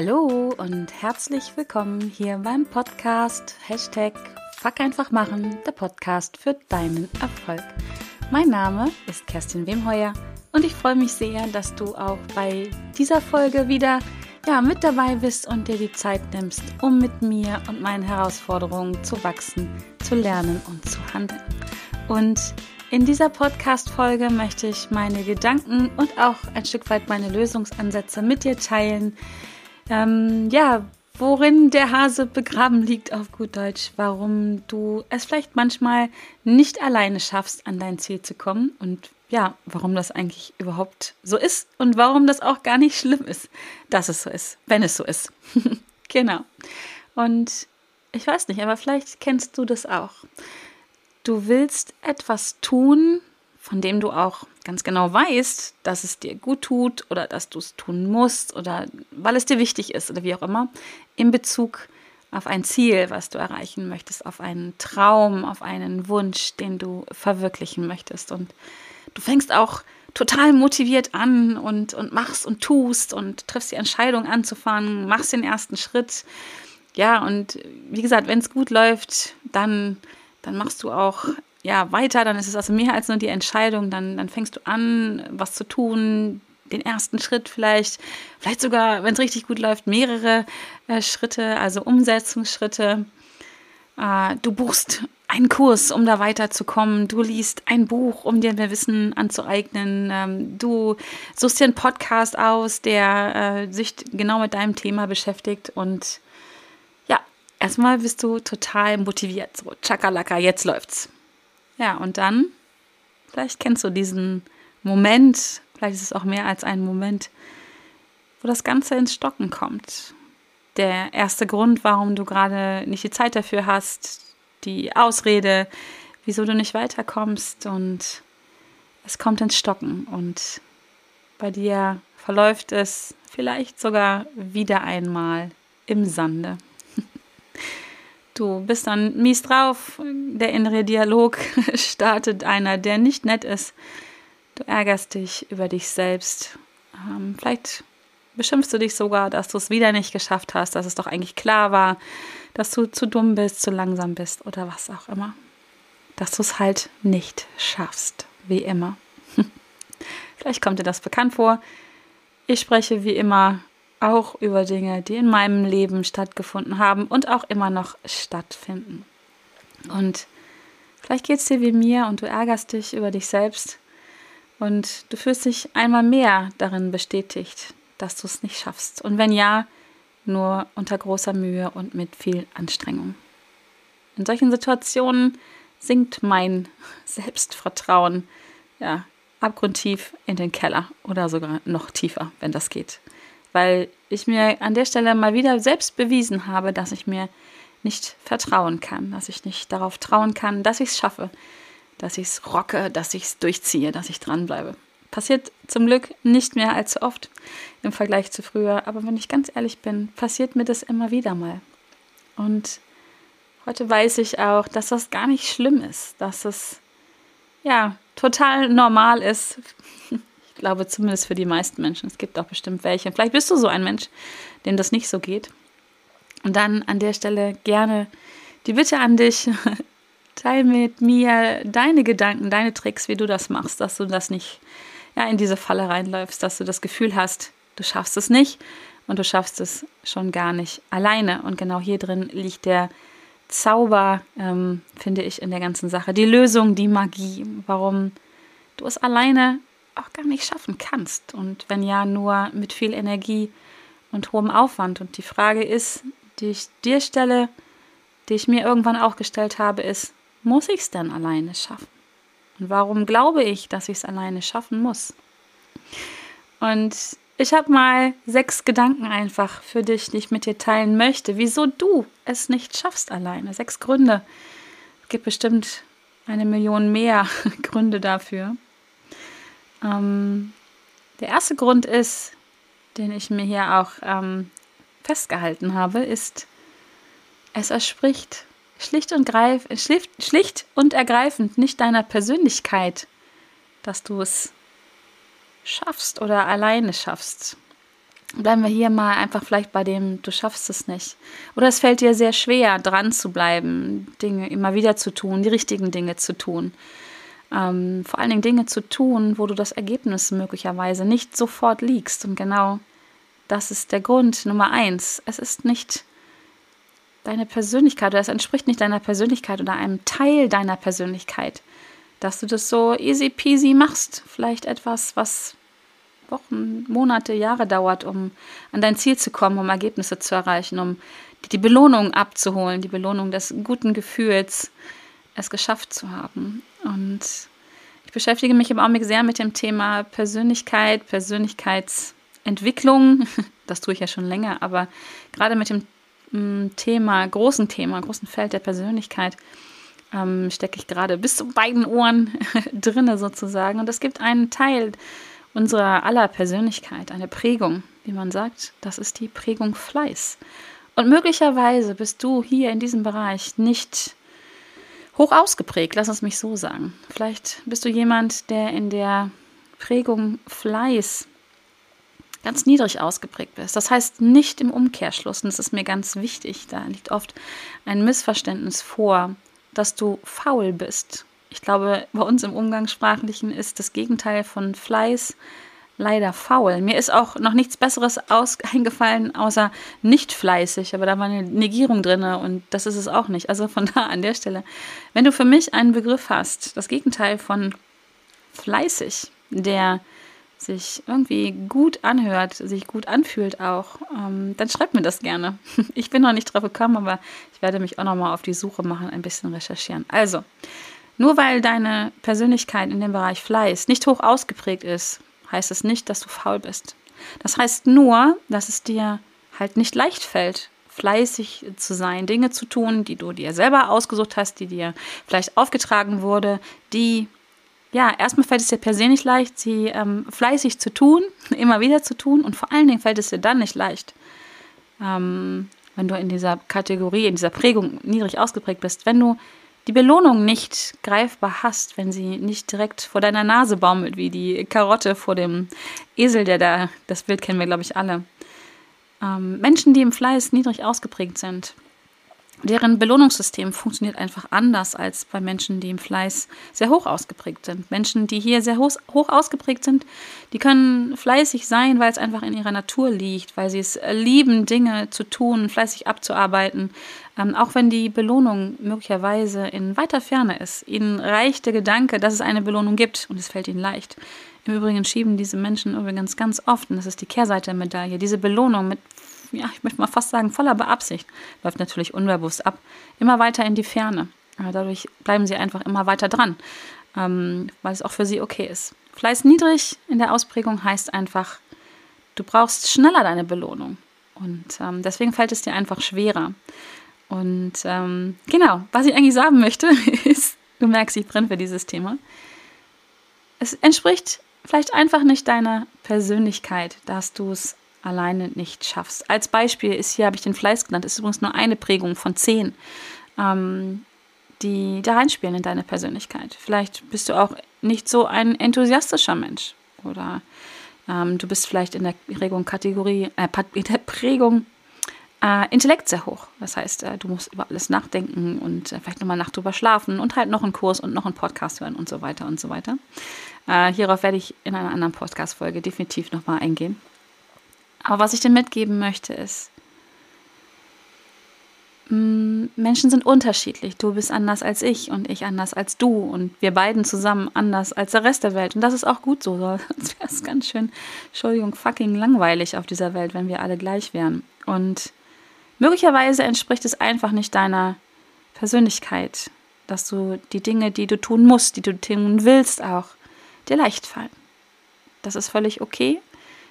Hallo und herzlich willkommen hier beim Podcast Hashtag Fuck einfach machen, der Podcast für deinen Erfolg. Mein Name ist Kerstin Wemheuer und ich freue mich sehr, dass du auch bei dieser Folge wieder ja, mit dabei bist und dir die Zeit nimmst, um mit mir und meinen Herausforderungen zu wachsen, zu lernen und zu handeln. Und in dieser Podcast-Folge möchte ich meine Gedanken und auch ein Stück weit meine Lösungsansätze mit dir teilen. Ähm, ja, worin der Hase begraben liegt auf gut Deutsch, warum du es vielleicht manchmal nicht alleine schaffst, an dein Ziel zu kommen und ja, warum das eigentlich überhaupt so ist und warum das auch gar nicht schlimm ist, dass es so ist, wenn es so ist. genau. Und ich weiß nicht, aber vielleicht kennst du das auch. Du willst etwas tun, von dem du auch ganz genau weißt, dass es dir gut tut oder dass du es tun musst oder weil es dir wichtig ist oder wie auch immer, in Bezug auf ein Ziel, was du erreichen möchtest, auf einen Traum, auf einen Wunsch, den du verwirklichen möchtest. Und du fängst auch total motiviert an und, und machst und tust und triffst die Entscheidung anzufangen, machst den ersten Schritt. Ja, und wie gesagt, wenn es gut läuft, dann, dann machst du auch ja, weiter, dann ist es also mehr als nur die Entscheidung, dann, dann fängst du an, was zu tun, den ersten Schritt vielleicht, vielleicht sogar, wenn es richtig gut läuft, mehrere äh, Schritte, also Umsetzungsschritte. Äh, du buchst einen Kurs, um da weiterzukommen. Du liest ein Buch, um dir mehr Wissen anzueignen. Ähm, du suchst dir einen Podcast aus, der äh, sich genau mit deinem Thema beschäftigt. Und ja, erstmal bist du total motiviert. So, Chakalaka, jetzt läuft's. Ja, und dann, vielleicht kennst du diesen Moment, vielleicht ist es auch mehr als ein Moment, wo das Ganze ins Stocken kommt. Der erste Grund, warum du gerade nicht die Zeit dafür hast, die Ausrede, wieso du nicht weiterkommst und es kommt ins Stocken und bei dir verläuft es vielleicht sogar wieder einmal im Sande. Du bist dann mies drauf, der innere Dialog startet einer, der nicht nett ist. Du ärgerst dich über dich selbst. Ähm, vielleicht beschimpfst du dich sogar, dass du es wieder nicht geschafft hast, dass es doch eigentlich klar war, dass du zu dumm bist, zu langsam bist oder was auch immer. Dass du es halt nicht schaffst, wie immer. Vielleicht kommt dir das bekannt vor. Ich spreche wie immer auch über Dinge, die in meinem Leben stattgefunden haben und auch immer noch stattfinden. Und vielleicht geht es dir wie mir und du ärgerst dich über dich selbst und du fühlst dich einmal mehr darin bestätigt, dass du es nicht schaffst. Und wenn ja, nur unter großer Mühe und mit viel Anstrengung. In solchen Situationen sinkt mein Selbstvertrauen ja abgrundtief in den Keller oder sogar noch tiefer, wenn das geht weil ich mir an der Stelle mal wieder selbst bewiesen habe, dass ich mir nicht vertrauen kann, dass ich nicht darauf trauen kann, dass ich es schaffe, dass ich es rocke, dass ich es durchziehe, dass ich dranbleibe. Passiert zum Glück nicht mehr allzu oft im Vergleich zu früher, aber wenn ich ganz ehrlich bin, passiert mir das immer wieder mal. Und heute weiß ich auch, dass das gar nicht schlimm ist, dass es ja total normal ist, glaube zumindest für die meisten Menschen. Es gibt auch bestimmt welche. Vielleicht bist du so ein Mensch, dem das nicht so geht. Und dann an der Stelle gerne die Bitte an dich, teil mit mir deine Gedanken, deine Tricks, wie du das machst, dass du das nicht ja, in diese Falle reinläufst, dass du das Gefühl hast, du schaffst es nicht und du schaffst es schon gar nicht alleine. Und genau hier drin liegt der Zauber, ähm, finde ich, in der ganzen Sache. Die Lösung, die Magie, warum du es alleine auch gar nicht schaffen kannst. Und wenn ja, nur mit viel Energie und hohem Aufwand. Und die Frage ist, die ich dir stelle, die ich mir irgendwann auch gestellt habe, ist, muss ich es denn alleine schaffen? Und warum glaube ich, dass ich es alleine schaffen muss? Und ich habe mal sechs Gedanken einfach für dich, die ich mit dir teilen möchte, wieso du es nicht schaffst alleine. Sechs Gründe. Es gibt bestimmt eine Million mehr Gründe dafür. Ähm, der erste Grund ist, den ich mir hier auch ähm, festgehalten habe, ist, es erspricht schlicht und, greif, schlicht, schlicht und ergreifend nicht deiner Persönlichkeit, dass du es schaffst oder alleine schaffst. bleiben wir hier mal einfach vielleicht bei dem, du schaffst es nicht. Oder es fällt dir sehr schwer, dran zu bleiben, Dinge immer wieder zu tun, die richtigen Dinge zu tun. Ähm, vor allen Dingen Dinge zu tun, wo du das Ergebnis möglicherweise nicht sofort liegst. Und genau das ist der Grund Nummer eins. Es ist nicht deine Persönlichkeit oder es entspricht nicht deiner Persönlichkeit oder einem Teil deiner Persönlichkeit, dass du das so easy peasy machst. Vielleicht etwas, was Wochen, Monate, Jahre dauert, um an dein Ziel zu kommen, um Ergebnisse zu erreichen, um die Belohnung abzuholen, die Belohnung des guten Gefühls, es geschafft zu haben. Und ich beschäftige mich im Augenblick sehr mit dem Thema Persönlichkeit, Persönlichkeitsentwicklung. Das tue ich ja schon länger, aber gerade mit dem mm, Thema, großen Thema, großen Feld der Persönlichkeit ähm, stecke ich gerade bis zu beiden Ohren drinne sozusagen. Und es gibt einen Teil unserer aller Persönlichkeit, eine Prägung, wie man sagt. Das ist die Prägung Fleiß. Und möglicherweise bist du hier in diesem Bereich nicht hoch ausgeprägt, lass es mich so sagen. Vielleicht bist du jemand, der in der Prägung Fleiß ganz niedrig ausgeprägt ist. Das heißt nicht im Umkehrschluss, und das ist mir ganz wichtig, da liegt oft ein Missverständnis vor, dass du faul bist. Ich glaube, bei uns im Umgangssprachlichen ist das Gegenteil von Fleiß leider faul. Mir ist auch noch nichts Besseres eingefallen, außer nicht fleißig, aber da war eine Negierung drin und das ist es auch nicht. Also von da an der Stelle, wenn du für mich einen Begriff hast, das Gegenteil von fleißig, der sich irgendwie gut anhört, sich gut anfühlt auch, ähm, dann schreib mir das gerne. Ich bin noch nicht drauf gekommen, aber ich werde mich auch noch mal auf die Suche machen, ein bisschen recherchieren. Also, nur weil deine Persönlichkeit in dem Bereich Fleiß nicht hoch ausgeprägt ist, heißt es nicht, dass du faul bist. Das heißt nur, dass es dir halt nicht leicht fällt, fleißig zu sein, Dinge zu tun, die du dir selber ausgesucht hast, die dir vielleicht aufgetragen wurde, die ja, erstmal fällt es dir per se nicht leicht, sie ähm, fleißig zu tun, immer wieder zu tun und vor allen Dingen fällt es dir dann nicht leicht, ähm, wenn du in dieser Kategorie, in dieser Prägung niedrig ausgeprägt bist, wenn du die Belohnung nicht greifbar hast, wenn sie nicht direkt vor deiner Nase baumelt, wie die Karotte vor dem Esel, der da, das Bild kennen wir, glaube ich, alle. Ähm, Menschen, die im Fleiß niedrig ausgeprägt sind, deren Belohnungssystem funktioniert einfach anders als bei Menschen, die im Fleiß sehr hoch ausgeprägt sind. Menschen, die hier sehr hoch, hoch ausgeprägt sind, die können fleißig sein, weil es einfach in ihrer Natur liegt, weil sie es lieben, Dinge zu tun, fleißig abzuarbeiten, ähm, auch wenn die Belohnung möglicherweise in weiter Ferne ist. Ihnen reicht der Gedanke, dass es eine Belohnung gibt und es fällt ihnen leicht. Im Übrigen schieben diese Menschen übrigens ganz oft, und das ist die Kehrseite der Medaille, diese Belohnung mit ja, ich möchte mal fast sagen, voller Beabsicht, läuft natürlich unbewusst ab, immer weiter in die Ferne. Dadurch bleiben sie einfach immer weiter dran, ähm, weil es auch für sie okay ist. Fleiß niedrig in der Ausprägung heißt einfach, du brauchst schneller deine Belohnung. Und ähm, deswegen fällt es dir einfach schwerer. Und ähm, genau, was ich eigentlich sagen möchte, ist, du merkst, ich brenne für dieses Thema. Es entspricht vielleicht einfach nicht deiner Persönlichkeit, dass du es alleine nicht schaffst. Als Beispiel ist hier, habe ich den Fleiß genannt, ist übrigens nur eine Prägung von zehn, ähm, die da reinspielen in deine Persönlichkeit. Vielleicht bist du auch nicht so ein enthusiastischer Mensch oder ähm, du bist vielleicht in der Prägung Kategorie, äh, in der Prägung äh, Intellekt sehr hoch. Das heißt, äh, du musst über alles nachdenken und äh, vielleicht nochmal Nacht drüber schlafen und halt noch einen Kurs und noch einen Podcast hören und so weiter und so weiter. Äh, hierauf werde ich in einer anderen Podcast-Folge definitiv nochmal eingehen. Aber was ich dir mitgeben möchte, ist, mm, Menschen sind unterschiedlich. Du bist anders als ich und ich anders als du und wir beiden zusammen anders als der Rest der Welt. Und das ist auch gut so. Sonst wäre es ganz schön, Entschuldigung, fucking langweilig auf dieser Welt, wenn wir alle gleich wären. Und möglicherweise entspricht es einfach nicht deiner Persönlichkeit, dass du die Dinge, die du tun musst, die du tun willst, auch dir leicht fallen. Das ist völlig okay.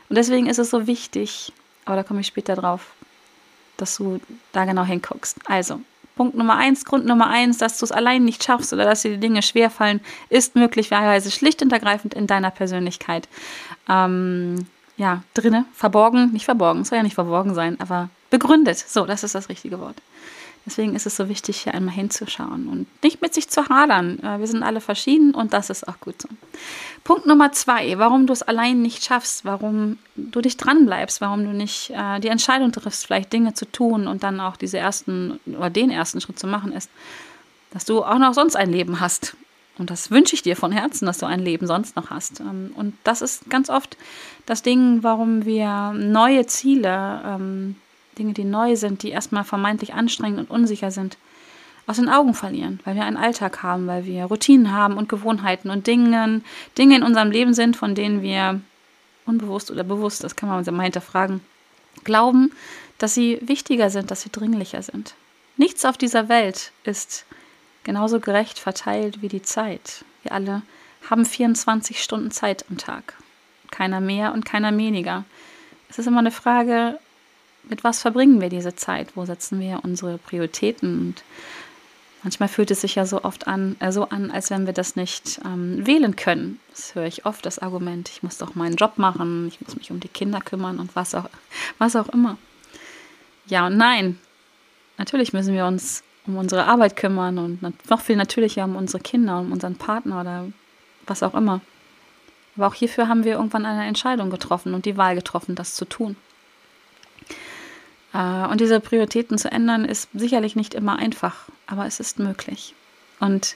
Und deswegen ist es so wichtig, aber da komme ich später drauf, dass du da genau hinguckst. Also, Punkt Nummer eins, Grund Nummer eins, dass du es allein nicht schaffst oder dass dir die Dinge schwerfallen, ist möglicherweise schlicht und ergreifend in deiner Persönlichkeit. Ähm, ja, drinne, verborgen, nicht verborgen, soll ja nicht verborgen sein, aber begründet. So, das ist das richtige Wort. Deswegen ist es so wichtig, hier einmal hinzuschauen und nicht mit sich zu hadern. Äh, wir sind alle verschieden und das ist auch gut so. Punkt Nummer zwei, warum du es allein nicht schaffst, warum du dich dran bleibst, warum du nicht äh, die Entscheidung triffst, vielleicht Dinge zu tun und dann auch diese ersten oder den ersten Schritt zu machen, ist, dass du auch noch sonst ein Leben hast. Und das wünsche ich dir von Herzen, dass du ein Leben sonst noch hast. Ähm, und das ist ganz oft das Ding, warum wir neue Ziele ähm, Dinge, die neu sind, die erstmal vermeintlich anstrengend und unsicher sind, aus den Augen verlieren, weil wir einen Alltag haben, weil wir Routinen haben und Gewohnheiten und Dinge, Dinge in unserem Leben sind, von denen wir unbewusst oder bewusst, das kann man mal hinterfragen, glauben, dass sie wichtiger sind, dass sie dringlicher sind. Nichts auf dieser Welt ist genauso gerecht verteilt wie die Zeit. Wir alle haben 24 Stunden Zeit am Tag. Keiner mehr und keiner weniger. Es ist immer eine Frage, mit was verbringen wir diese Zeit? Wo setzen wir unsere Prioritäten? Und manchmal fühlt es sich ja so oft an, äh, so an, als wenn wir das nicht ähm, wählen können. Das höre ich oft, das Argument, ich muss doch meinen Job machen, ich muss mich um die Kinder kümmern und was auch, was auch immer. Ja und nein. Natürlich müssen wir uns um unsere Arbeit kümmern und noch viel natürlicher um unsere Kinder, um unseren Partner oder was auch immer. Aber auch hierfür haben wir irgendwann eine Entscheidung getroffen und die Wahl getroffen, das zu tun. Äh, und diese Prioritäten zu ändern, ist sicherlich nicht immer einfach, aber es ist möglich. Und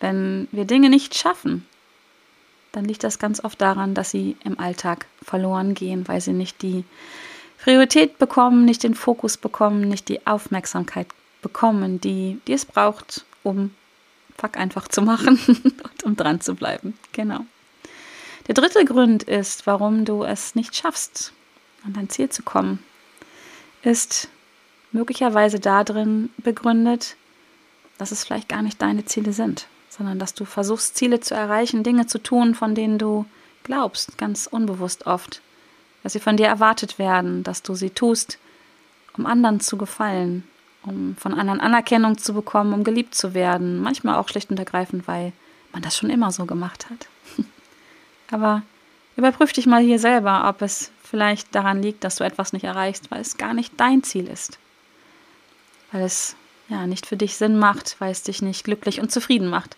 wenn wir Dinge nicht schaffen, dann liegt das ganz oft daran, dass sie im Alltag verloren gehen, weil sie nicht die Priorität bekommen, nicht den Fokus bekommen, nicht die Aufmerksamkeit bekommen, die, die es braucht, um Fuck einfach zu machen und um dran zu bleiben. Genau. Der dritte Grund ist, warum du es nicht schaffst, an dein Ziel zu kommen, ist möglicherweise darin begründet, dass es vielleicht gar nicht deine Ziele sind, sondern dass du versuchst, Ziele zu erreichen, Dinge zu tun, von denen du glaubst, ganz unbewusst oft, dass sie von dir erwartet werden, dass du sie tust, um anderen zu gefallen, um von anderen Anerkennung zu bekommen, um geliebt zu werden, manchmal auch schlicht und ergreifend, weil man das schon immer so gemacht hat. Aber überprüf dich mal hier selber, ob es vielleicht daran liegt, dass du etwas nicht erreichst, weil es gar nicht dein Ziel ist. Weil es ja nicht für dich Sinn macht, weil es dich nicht glücklich und zufrieden macht.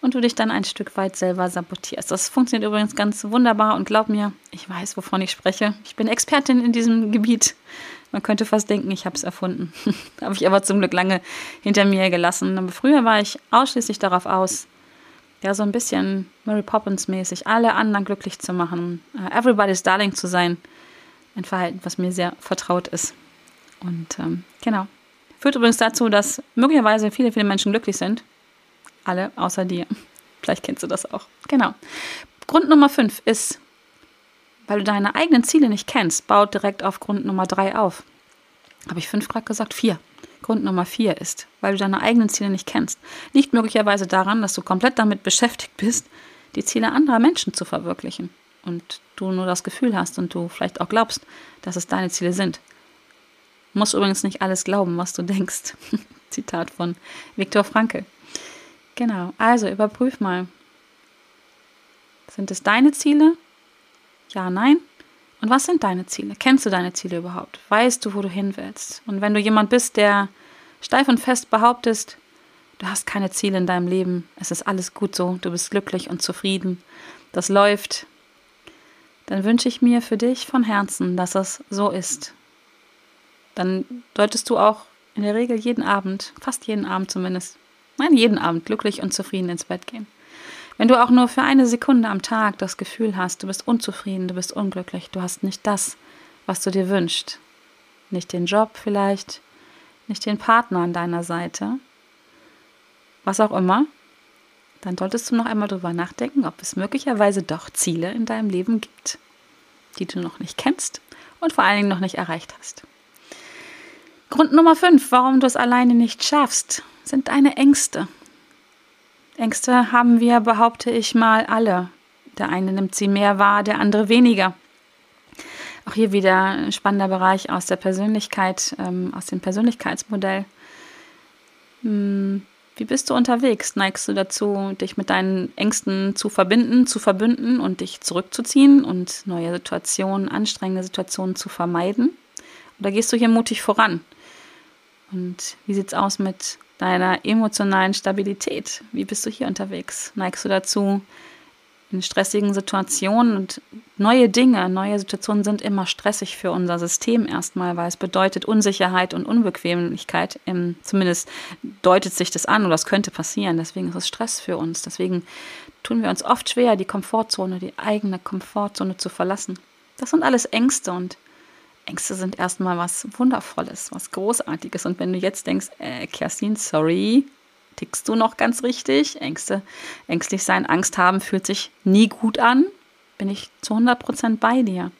Und du dich dann ein Stück weit selber sabotierst. Das funktioniert übrigens ganz wunderbar und glaub mir, ich weiß, wovon ich spreche. Ich bin Expertin in diesem Gebiet. Man könnte fast denken, ich habe es erfunden. habe ich aber zum Glück lange hinter mir gelassen. Aber früher war ich ausschließlich darauf aus, ja, so ein bisschen Mary Poppins mäßig, alle anderen glücklich zu machen, uh, everybody's darling zu sein. Ein Verhalten, was mir sehr vertraut ist. Und ähm, genau. Führt übrigens dazu, dass möglicherweise viele, viele Menschen glücklich sind. Alle außer dir. Vielleicht kennst du das auch. Genau. Grund Nummer 5 ist, weil du deine eigenen Ziele nicht kennst, baut direkt auf Grund Nummer 3 auf. Habe ich 5 gerade gesagt? 4. Grund Nummer vier ist, weil du deine eigenen Ziele nicht kennst, liegt möglicherweise daran, dass du komplett damit beschäftigt bist, die Ziele anderer Menschen zu verwirklichen. Und du nur das Gefühl hast und du vielleicht auch glaubst, dass es deine Ziele sind. Du musst übrigens nicht alles glauben, was du denkst. Zitat von Viktor Frankl. Genau, also überprüf mal. Sind es deine Ziele? Ja, nein? Und was sind deine Ziele? Kennst du deine Ziele überhaupt? Weißt du, wo du hin willst? Und wenn du jemand bist, der steif und fest behauptest, du hast keine Ziele in deinem Leben, es ist alles gut so, du bist glücklich und zufrieden, das läuft, dann wünsche ich mir für dich von Herzen, dass das so ist. Dann solltest du auch in der Regel jeden Abend, fast jeden Abend zumindest, nein, jeden Abend glücklich und zufrieden ins Bett gehen. Wenn du auch nur für eine Sekunde am Tag das Gefühl hast, du bist unzufrieden, du bist unglücklich, du hast nicht das, was du dir wünschst, nicht den Job vielleicht, nicht den Partner an deiner Seite, was auch immer, dann solltest du noch einmal darüber nachdenken, ob es möglicherweise doch Ziele in deinem Leben gibt, die du noch nicht kennst und vor allen Dingen noch nicht erreicht hast. Grund Nummer 5, warum du es alleine nicht schaffst, sind deine Ängste. Ängste haben wir, behaupte ich mal, alle. Der eine nimmt sie mehr wahr, der andere weniger. Auch hier wieder ein spannender Bereich aus der Persönlichkeit, ähm, aus dem Persönlichkeitsmodell. Hm, wie bist du unterwegs? Neigst du dazu, dich mit deinen Ängsten zu verbinden, zu verbünden und dich zurückzuziehen und neue Situationen, anstrengende Situationen zu vermeiden? Oder gehst du hier mutig voran? Und wie sieht es aus mit deiner emotionalen Stabilität? Wie bist du hier unterwegs? Neigst du dazu, in stressigen Situationen und neue Dinge, neue Situationen sind immer stressig für unser System erstmal, weil es bedeutet Unsicherheit und Unbequemlichkeit. Im, zumindest deutet sich das an oder das könnte passieren. Deswegen ist es Stress für uns. Deswegen tun wir uns oft schwer, die Komfortzone, die eigene Komfortzone zu verlassen. Das sind alles Ängste und Ängste sind erstmal was Wundervolles, was Großartiges. Und wenn du jetzt denkst, äh, Kerstin, sorry, tickst du noch ganz richtig? Ängste, ängstlich sein, Angst haben fühlt sich nie gut an. Bin ich zu 100% bei dir.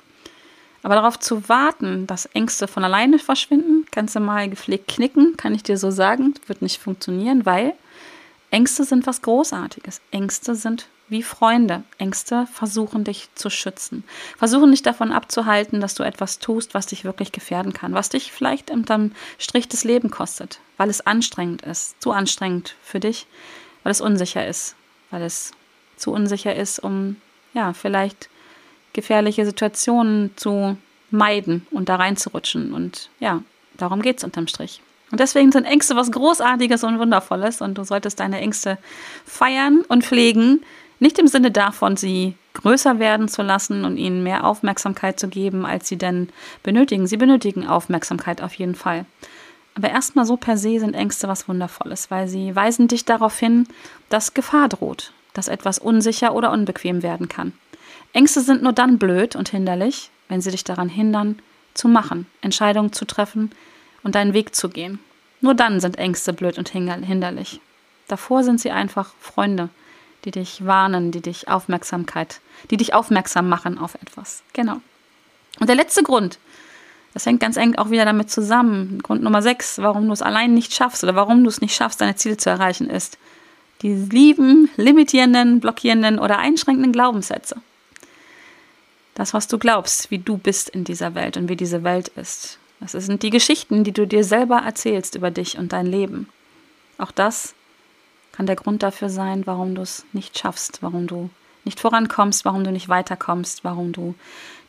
Aber darauf zu warten, dass Ängste von alleine verschwinden, kannst du mal gepflegt knicken, kann ich dir so sagen, wird nicht funktionieren, weil Ängste sind was Großartiges. Ängste sind wie Freunde. Ängste versuchen dich zu schützen, versuchen dich davon abzuhalten, dass du etwas tust, was dich wirklich gefährden kann, was dich vielleicht unterm Strich des Lebens kostet, weil es anstrengend ist, zu anstrengend für dich, weil es unsicher ist, weil es zu unsicher ist, um ja, vielleicht gefährliche Situationen zu meiden und da reinzurutschen. Und ja, darum geht es unterm Strich. Und deswegen sind Ängste was Großartiges und Wundervolles und du solltest deine Ängste feiern und pflegen, nicht im Sinne davon, sie größer werden zu lassen und ihnen mehr Aufmerksamkeit zu geben, als sie denn benötigen. Sie benötigen Aufmerksamkeit auf jeden Fall. Aber erstmal so per se sind Ängste was Wundervolles, weil sie weisen dich darauf hin, dass Gefahr droht, dass etwas unsicher oder unbequem werden kann. Ängste sind nur dann blöd und hinderlich, wenn sie dich daran hindern, zu machen, Entscheidungen zu treffen und deinen Weg zu gehen. Nur dann sind Ängste blöd und hinderlich. Davor sind sie einfach Freunde, die dich warnen, die dich Aufmerksamkeit, die dich aufmerksam machen auf etwas. Genau. Und der letzte Grund, das hängt ganz eng auch wieder damit zusammen. Grund Nummer sechs, warum du es allein nicht schaffst oder warum du es nicht schaffst, deine Ziele zu erreichen, ist die lieben, limitierenden, blockierenden oder einschränkenden Glaubenssätze. Das, was du glaubst, wie du bist in dieser Welt und wie diese Welt ist. Das sind die Geschichten, die du dir selber erzählst über dich und dein Leben. Auch das kann der Grund dafür sein, warum du es nicht schaffst, warum du nicht vorankommst, warum du nicht weiterkommst, warum du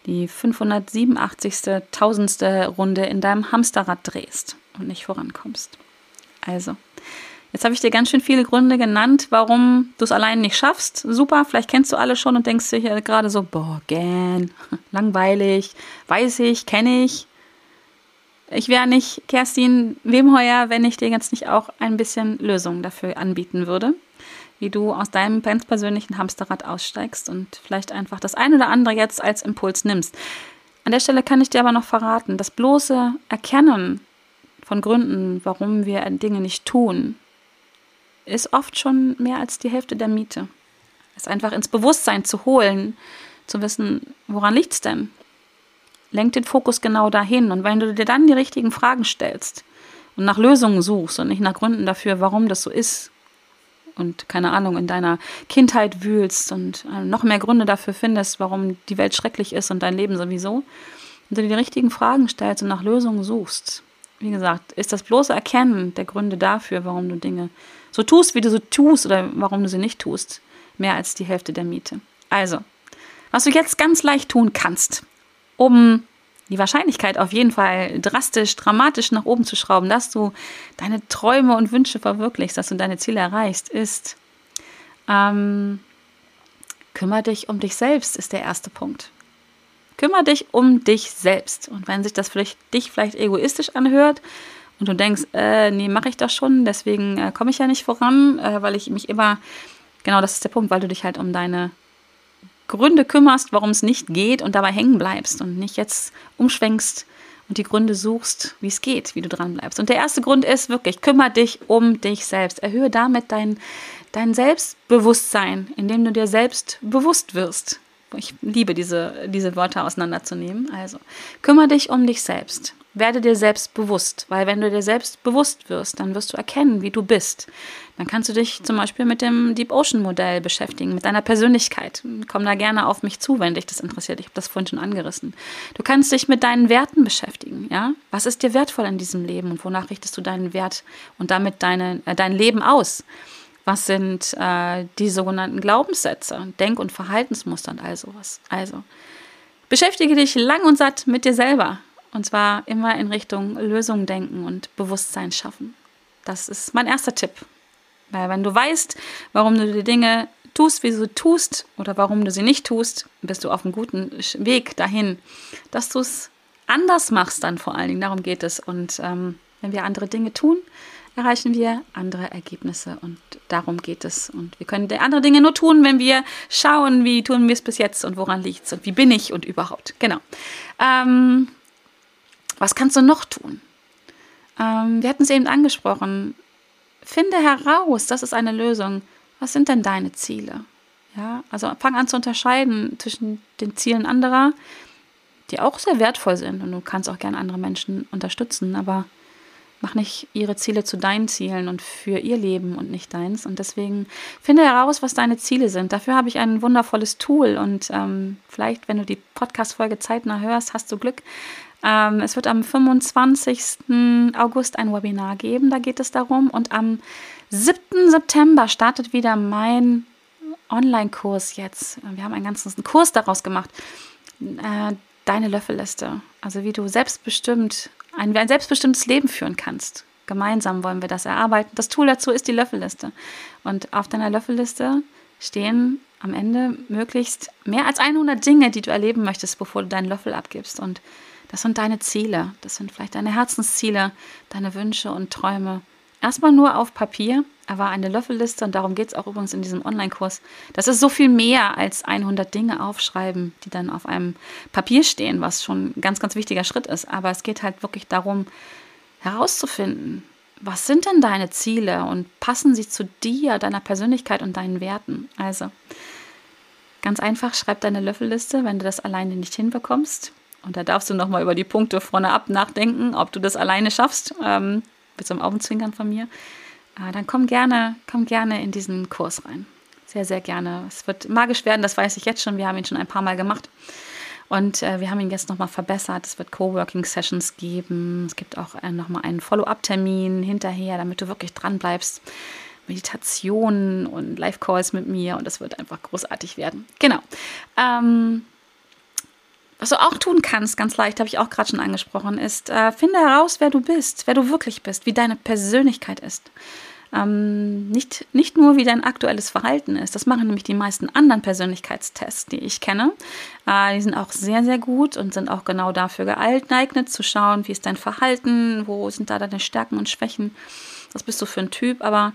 die 587. tausendste Runde in deinem Hamsterrad drehst und nicht vorankommst. Also, jetzt habe ich dir ganz schön viele Gründe genannt, warum du es allein nicht schaffst. Super, vielleicht kennst du alle schon und denkst dir gerade so, boah, gähn, langweilig, weiß ich, kenne ich. Ich wäre nicht Kerstin Wemheuer, wenn ich dir jetzt nicht auch ein bisschen Lösungen dafür anbieten würde, wie du aus deinem ganz persönlichen Hamsterrad aussteigst und vielleicht einfach das ein oder andere jetzt als Impuls nimmst. An der Stelle kann ich dir aber noch verraten, das bloße Erkennen von Gründen, warum wir Dinge nicht tun, ist oft schon mehr als die Hälfte der Miete. Es einfach ins Bewusstsein zu holen, zu wissen, woran liegt es denn? Lenk den Fokus genau dahin. Und wenn du dir dann die richtigen Fragen stellst und nach Lösungen suchst und nicht nach Gründen dafür, warum das so ist, und keine Ahnung, in deiner Kindheit wühlst und äh, noch mehr Gründe dafür findest, warum die Welt schrecklich ist und dein Leben sowieso, und du dir die richtigen Fragen stellst und nach Lösungen suchst, wie gesagt, ist das bloße Erkennen der Gründe dafür, warum du Dinge so tust, wie du so tust oder warum du sie nicht tust, mehr als die Hälfte der Miete. Also, was du jetzt ganz leicht tun kannst, um die Wahrscheinlichkeit auf jeden Fall drastisch, dramatisch nach oben zu schrauben, dass du deine Träume und Wünsche verwirklichst, dass du deine Ziele erreichst, ist, ähm, kümmere dich um dich selbst, ist der erste Punkt. Kümmere dich um dich selbst. Und wenn sich das vielleicht dich vielleicht egoistisch anhört und du denkst, äh, nee, mache ich das schon, deswegen äh, komme ich ja nicht voran, äh, weil ich mich immer, genau das ist der Punkt, weil du dich halt um deine Gründe kümmerst, warum es nicht geht und dabei hängen bleibst und nicht jetzt umschwenkst und die Gründe suchst, wie es geht, wie du dran bleibst. Und der erste Grund ist wirklich, kümmere dich um dich selbst. Erhöhe damit dein, dein Selbstbewusstsein, indem du dir selbst bewusst wirst. Ich liebe diese, diese Wörter auseinanderzunehmen. Also, kümmere dich um dich selbst werde dir selbst bewusst, weil wenn du dir selbst bewusst wirst, dann wirst du erkennen, wie du bist. Dann kannst du dich zum Beispiel mit dem Deep Ocean Modell beschäftigen, mit deiner Persönlichkeit. Komm da gerne auf mich zu, wenn dich das interessiert. Ich habe das vorhin schon angerissen. Du kannst dich mit deinen Werten beschäftigen. Ja, was ist dir wertvoll in diesem Leben und wonach richtest du deinen Wert und damit deine, äh, dein Leben aus? Was sind äh, die sogenannten Glaubenssätze, Denk- und Verhaltensmuster und all sowas? Also beschäftige dich lang und satt mit dir selber Und zwar immer in Richtung Lösung denken und Bewusstsein schaffen. Das ist mein erster Tipp. Weil wenn du weißt, warum du die Dinge tust, wie du sie tust oder warum du sie nicht tust, bist du auf einem guten Weg dahin, dass du es anders machst dann vor allen Dingen. Darum geht es. Und ähm, wenn wir andere Dinge tun, erreichen wir andere Ergebnisse und darum geht es. Und wir können andere Dinge nur tun, wenn wir schauen, wie tun wir es bis jetzt und woran liegt es und wie bin ich und überhaupt. Genau. Ähm, was kannst du noch tun? Ähm, wir hatten es eben angesprochen. Finde heraus, das ist eine Lösung. Was sind denn deine Ziele? Ja, also fang an zu unterscheiden zwischen den Zielen anderer, die auch sehr wertvoll sind und du kannst auch gerne andere Menschen unterstützen, aber mach nicht ihre Ziele zu deinen Zielen und für ihr Leben und nicht deins. Und deswegen finde heraus, was deine Ziele sind. Dafür habe ich ein wundervolles Tool und ähm, vielleicht, wenn du die Podcast-Folge zeitnah hörst, hast du Glück. Ähm, es wird am 25. August ein Webinar geben, da geht es darum. Und am 7. September startet wieder mein Online-Kurs jetzt. Wir haben einen ganzen Kurs daraus gemacht. Äh, deine Löffelliste. Also wie du selbstbestimmt ein, ein selbstbestimmtes Leben führen kannst. Gemeinsam wollen wir das erarbeiten. Das Tool dazu ist die Löffelliste. Und auf deiner Löffelliste stehen am Ende möglichst mehr als 100 Dinge, die du erleben möchtest, bevor du deinen Löffel abgibst. Und das sind deine Ziele. Das sind vielleicht deine Herzensziele, deine Wünsche und Träume. Erstmal nur auf Papier, aber eine Löffelliste, und darum geht es auch übrigens in diesem Online-Kurs, das ist so viel mehr als 100 Dinge aufschreiben, die dann auf einem Papier stehen, was schon ein ganz, ganz wichtiger Schritt ist. Aber es geht halt wirklich darum, herauszufinden, was sind denn deine Ziele und passen sie zu dir, deiner Persönlichkeit und deinen Werten? Also, ganz einfach, schreib deine Löffelliste, wenn du das alleine nicht hinbekommst. Und da darfst du nochmal über die Punkte vorne ab nachdenken, ob du das alleine schaffst. Ähm, mit so einem Augenzwinkern von mir. Äh, dann komm gerne, komm gerne in diesen Kurs rein. Sehr, sehr gerne. Es wird magisch werden, das weiß ich jetzt schon. Wir haben ihn schon ein paar Mal gemacht. Und äh, wir haben ihn jetzt nochmal verbessert. Es wird Coworking-Sessions geben. Es gibt auch äh, nochmal einen Follow-up-Termin hinterher, damit du wirklich dran bleibst. Meditationen und Live-Calls mit mir und das wird einfach großartig werden. Genau. Ähm, was du auch tun kannst, ganz leicht, habe ich auch gerade schon angesprochen, ist, äh, finde heraus, wer du bist, wer du wirklich bist, wie deine Persönlichkeit ist. Ähm, nicht, nicht nur, wie dein aktuelles Verhalten ist. Das machen nämlich die meisten anderen Persönlichkeitstests, die ich kenne. Äh, die sind auch sehr, sehr gut und sind auch genau dafür geeignet, zu schauen, wie ist dein Verhalten, wo sind da deine Stärken und Schwächen, was bist du für ein Typ. Aber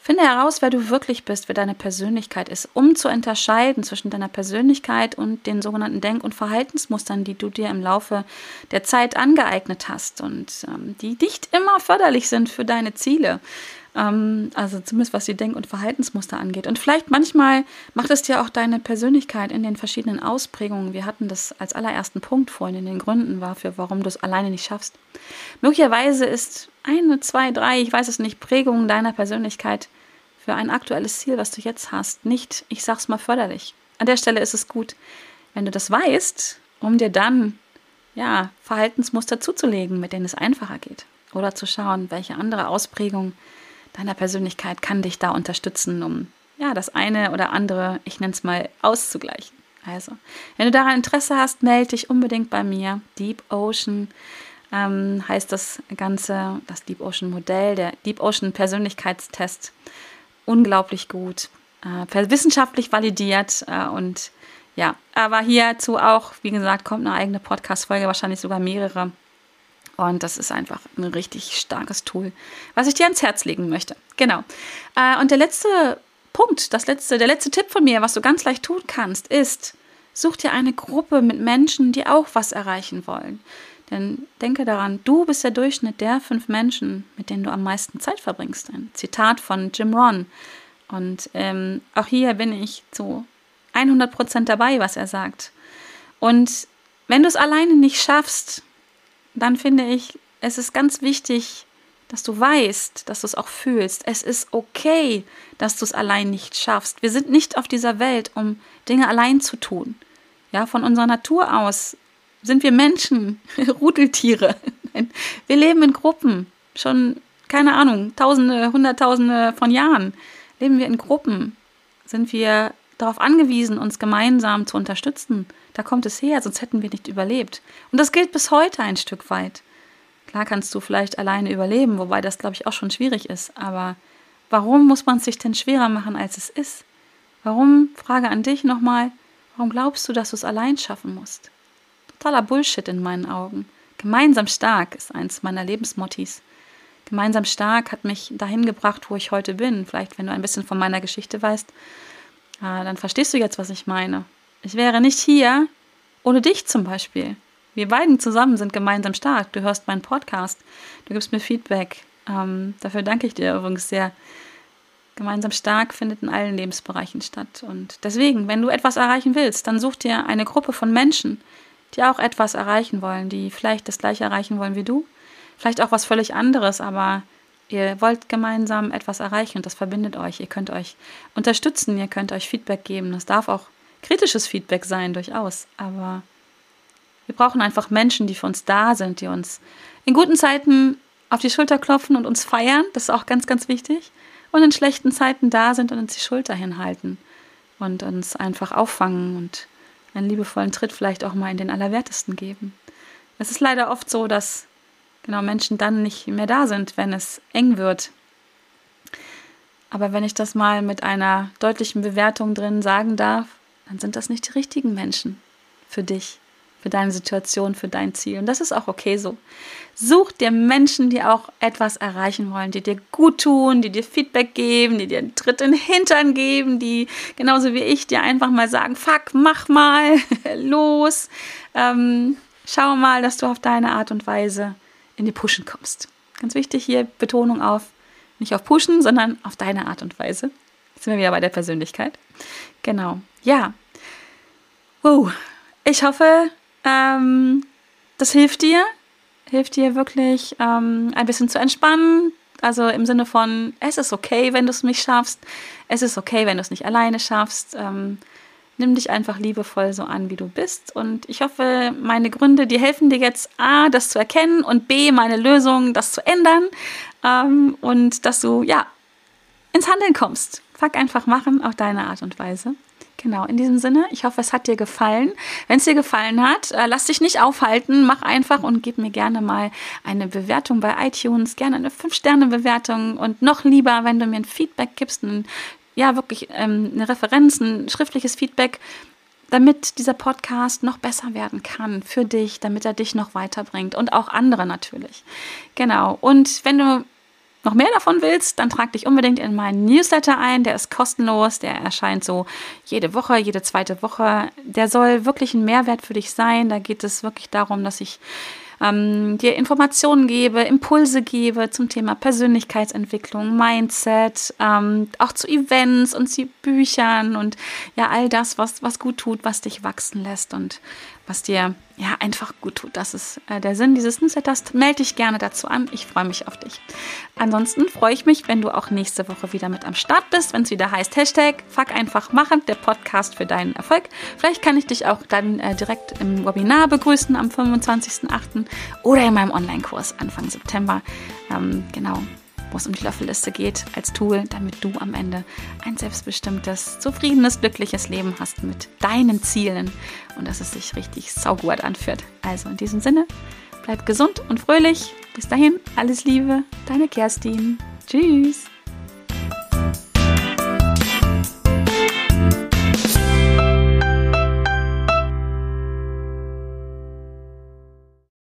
Finde heraus, wer du wirklich bist, wer deine Persönlichkeit ist, um zu unterscheiden zwischen deiner Persönlichkeit und den sogenannten Denk- und Verhaltensmustern, die du dir im Laufe der Zeit angeeignet hast und ähm, die nicht immer förderlich sind für deine Ziele. Ähm, also zumindest was die Denk- und Verhaltensmuster angeht. Und vielleicht manchmal macht es dir auch deine Persönlichkeit in den verschiedenen Ausprägungen. Wir hatten das als allerersten Punkt vorhin in den Gründen war, für warum du es alleine nicht schaffst. Möglicherweise ist eine, zwei, drei, ich weiß es nicht, Prägungen deiner Persönlichkeit für ein aktuelles Ziel, was du jetzt hast, nicht, ich sag's mal, förderlich. An der Stelle ist es gut, wenn du das weißt, um dir dann ja, Verhaltensmuster zuzulegen, mit denen es einfacher geht. Oder zu schauen, welche andere Ausprägung deiner Persönlichkeit kann dich da unterstützen, um ja, das eine oder andere, ich nenne es mal, auszugleichen. Also, wenn du daran Interesse hast, melde dich unbedingt bei mir. Deep Ocean ähm, heißt das Ganze, das Deep Ocean Modell, der Deep Ocean Persönlichkeitstest unglaublich gut, äh, wissenschaftlich validiert äh, und ja, aber hierzu auch, wie gesagt, kommt eine eigene Podcast-Folge, wahrscheinlich sogar mehrere. Und das ist einfach ein richtig starkes Tool, was ich dir ans Herz legen möchte. Genau. Äh, und der letzte Punkt, das letzte, der letzte Tipp von mir, was du ganz leicht tun kannst, ist, such dir eine Gruppe mit Menschen, die auch was erreichen wollen. Denn denke daran, du bist der Durchschnitt der fünf Menschen, mit denen du am meisten Zeit verbringst. Ein Zitat von Jim Ron. Und ähm, auch hier bin ich zu 100 Prozent dabei, was er sagt. Und wenn du es alleine nicht schaffst, dann finde ich, es ist ganz wichtig, dass du weißt, dass du es auch fühlst. Es ist okay, dass du es allein nicht schaffst. Wir sind nicht auf dieser Welt, um Dinge allein zu tun. Ja, von unserer Natur aus sind wir Menschen, Rudeltiere. Wir leben in Gruppen. Schon, keine Ahnung, Tausende, Hunderttausende von Jahren leben wir in Gruppen. Sind wir darauf angewiesen, uns gemeinsam zu unterstützen. Da kommt es her, sonst hätten wir nicht überlebt. Und das gilt bis heute ein Stück weit. Klar kannst du vielleicht alleine überleben, wobei das, glaube ich, auch schon schwierig ist. Aber warum muss man es sich denn schwerer machen, als es ist? Warum, Frage an dich nochmal, warum glaubst du, dass du es allein schaffen musst? Totaler Bullshit in meinen Augen. Gemeinsam stark ist eins meiner Lebensmottis. Gemeinsam stark hat mich dahin gebracht, wo ich heute bin. Vielleicht, wenn du ein bisschen von meiner Geschichte weißt, äh, dann verstehst du jetzt, was ich meine. Ich wäre nicht hier ohne dich zum Beispiel. Wir beiden zusammen sind gemeinsam stark. Du hörst meinen Podcast, du gibst mir Feedback. Ähm, dafür danke ich dir übrigens sehr. Gemeinsam stark findet in allen Lebensbereichen statt. Und deswegen, wenn du etwas erreichen willst, dann such dir eine Gruppe von Menschen, die auch etwas erreichen wollen, die vielleicht das gleiche erreichen wollen wie du. Vielleicht auch was völlig anderes, aber ihr wollt gemeinsam etwas erreichen und das verbindet euch. Ihr könnt euch unterstützen, ihr könnt euch Feedback geben. Das darf auch kritisches Feedback sein, durchaus. Aber wir brauchen einfach Menschen, die für uns da sind, die uns in guten Zeiten auf die Schulter klopfen und uns feiern. Das ist auch ganz, ganz wichtig. Und in schlechten Zeiten da sind und uns die Schulter hinhalten und uns einfach auffangen und einen liebevollen Tritt vielleicht auch mal in den Allerwertesten geben. Es ist leider oft so, dass genau Menschen dann nicht mehr da sind, wenn es eng wird. Aber wenn ich das mal mit einer deutlichen Bewertung drin sagen darf, dann sind das nicht die richtigen Menschen für dich, für deine Situation, für dein Ziel. Und das ist auch okay so. Such dir Menschen, die auch etwas erreichen wollen, die dir gut tun, die dir Feedback geben, die dir einen Tritt in den Hintern geben, die genauso wie ich dir einfach mal sagen, fuck, mach mal, los. Ähm, schau mal, dass du auf deine Art und Weise in die Pushen kommst. Ganz wichtig hier, Betonung auf, nicht auf Pushen, sondern auf deine Art und Weise. Jetzt sind wir wieder bei der Persönlichkeit. Genau. Ja. Wow. Ich hoffe, ähm, das hilft dir. Hilft dir wirklich ähm, ein bisschen zu entspannen. Also im Sinne von, es ist okay, wenn du es nicht schaffst. Es ist okay, wenn du es nicht alleine schaffst. Ähm, nimm dich einfach liebevoll so an, wie du bist. Und ich hoffe, meine Gründe, die helfen dir jetzt A, das zu erkennen und B, meine Lösung, das zu ändern. Ähm, und dass du, ja, ins Handeln kommst. Fuck einfach machen, auf deine Art und Weise. Genau, in diesem Sinne, ich hoffe, es hat dir gefallen. Wenn es dir gefallen hat, äh, lass dich nicht aufhalten, mach einfach und gib mir gerne mal eine Bewertung bei iTunes, gerne eine 5-Sterne-Bewertung und noch lieber, wenn du mir ein Feedback gibst, ein, ja, wirklich ähm, eine Referenz, ein schriftliches Feedback, damit dieser Podcast noch besser werden kann für dich, damit er dich noch weiterbringt und auch andere natürlich. Genau. Und wenn du noch mehr davon willst, dann trag dich unbedingt in meinen Newsletter ein. Der ist kostenlos. Der erscheint so jede Woche, jede zweite Woche. Der soll wirklich ein Mehrwert für dich sein. Da geht es wirklich darum, dass ich ähm, dir Informationen gebe, Impulse gebe zum Thema Persönlichkeitsentwicklung, Mindset, ähm, auch zu Events und zu Büchern und ja, all das, was, was gut tut, was dich wachsen lässt und was dir ja einfach gut tut. Das ist äh, der Sinn dieses Newsletters. Melde dich gerne dazu an. Ich freue mich auf dich. Ansonsten freue ich mich, wenn du auch nächste Woche wieder mit am Start bist, wenn es wieder heißt Hashtag Fuck einfach machen, der Podcast für deinen Erfolg. Vielleicht kann ich dich auch dann äh, direkt im Webinar begrüßen am 25.08. oder in meinem Online-Kurs Anfang September. Ähm, genau wo es um die Löffelliste geht, als Tool, damit du am Ende ein selbstbestimmtes, zufriedenes, glückliches Leben hast mit deinen Zielen und dass es sich richtig saugut anführt. Also in diesem Sinne, bleib gesund und fröhlich. Bis dahin, alles Liebe, deine Kerstin. Tschüss.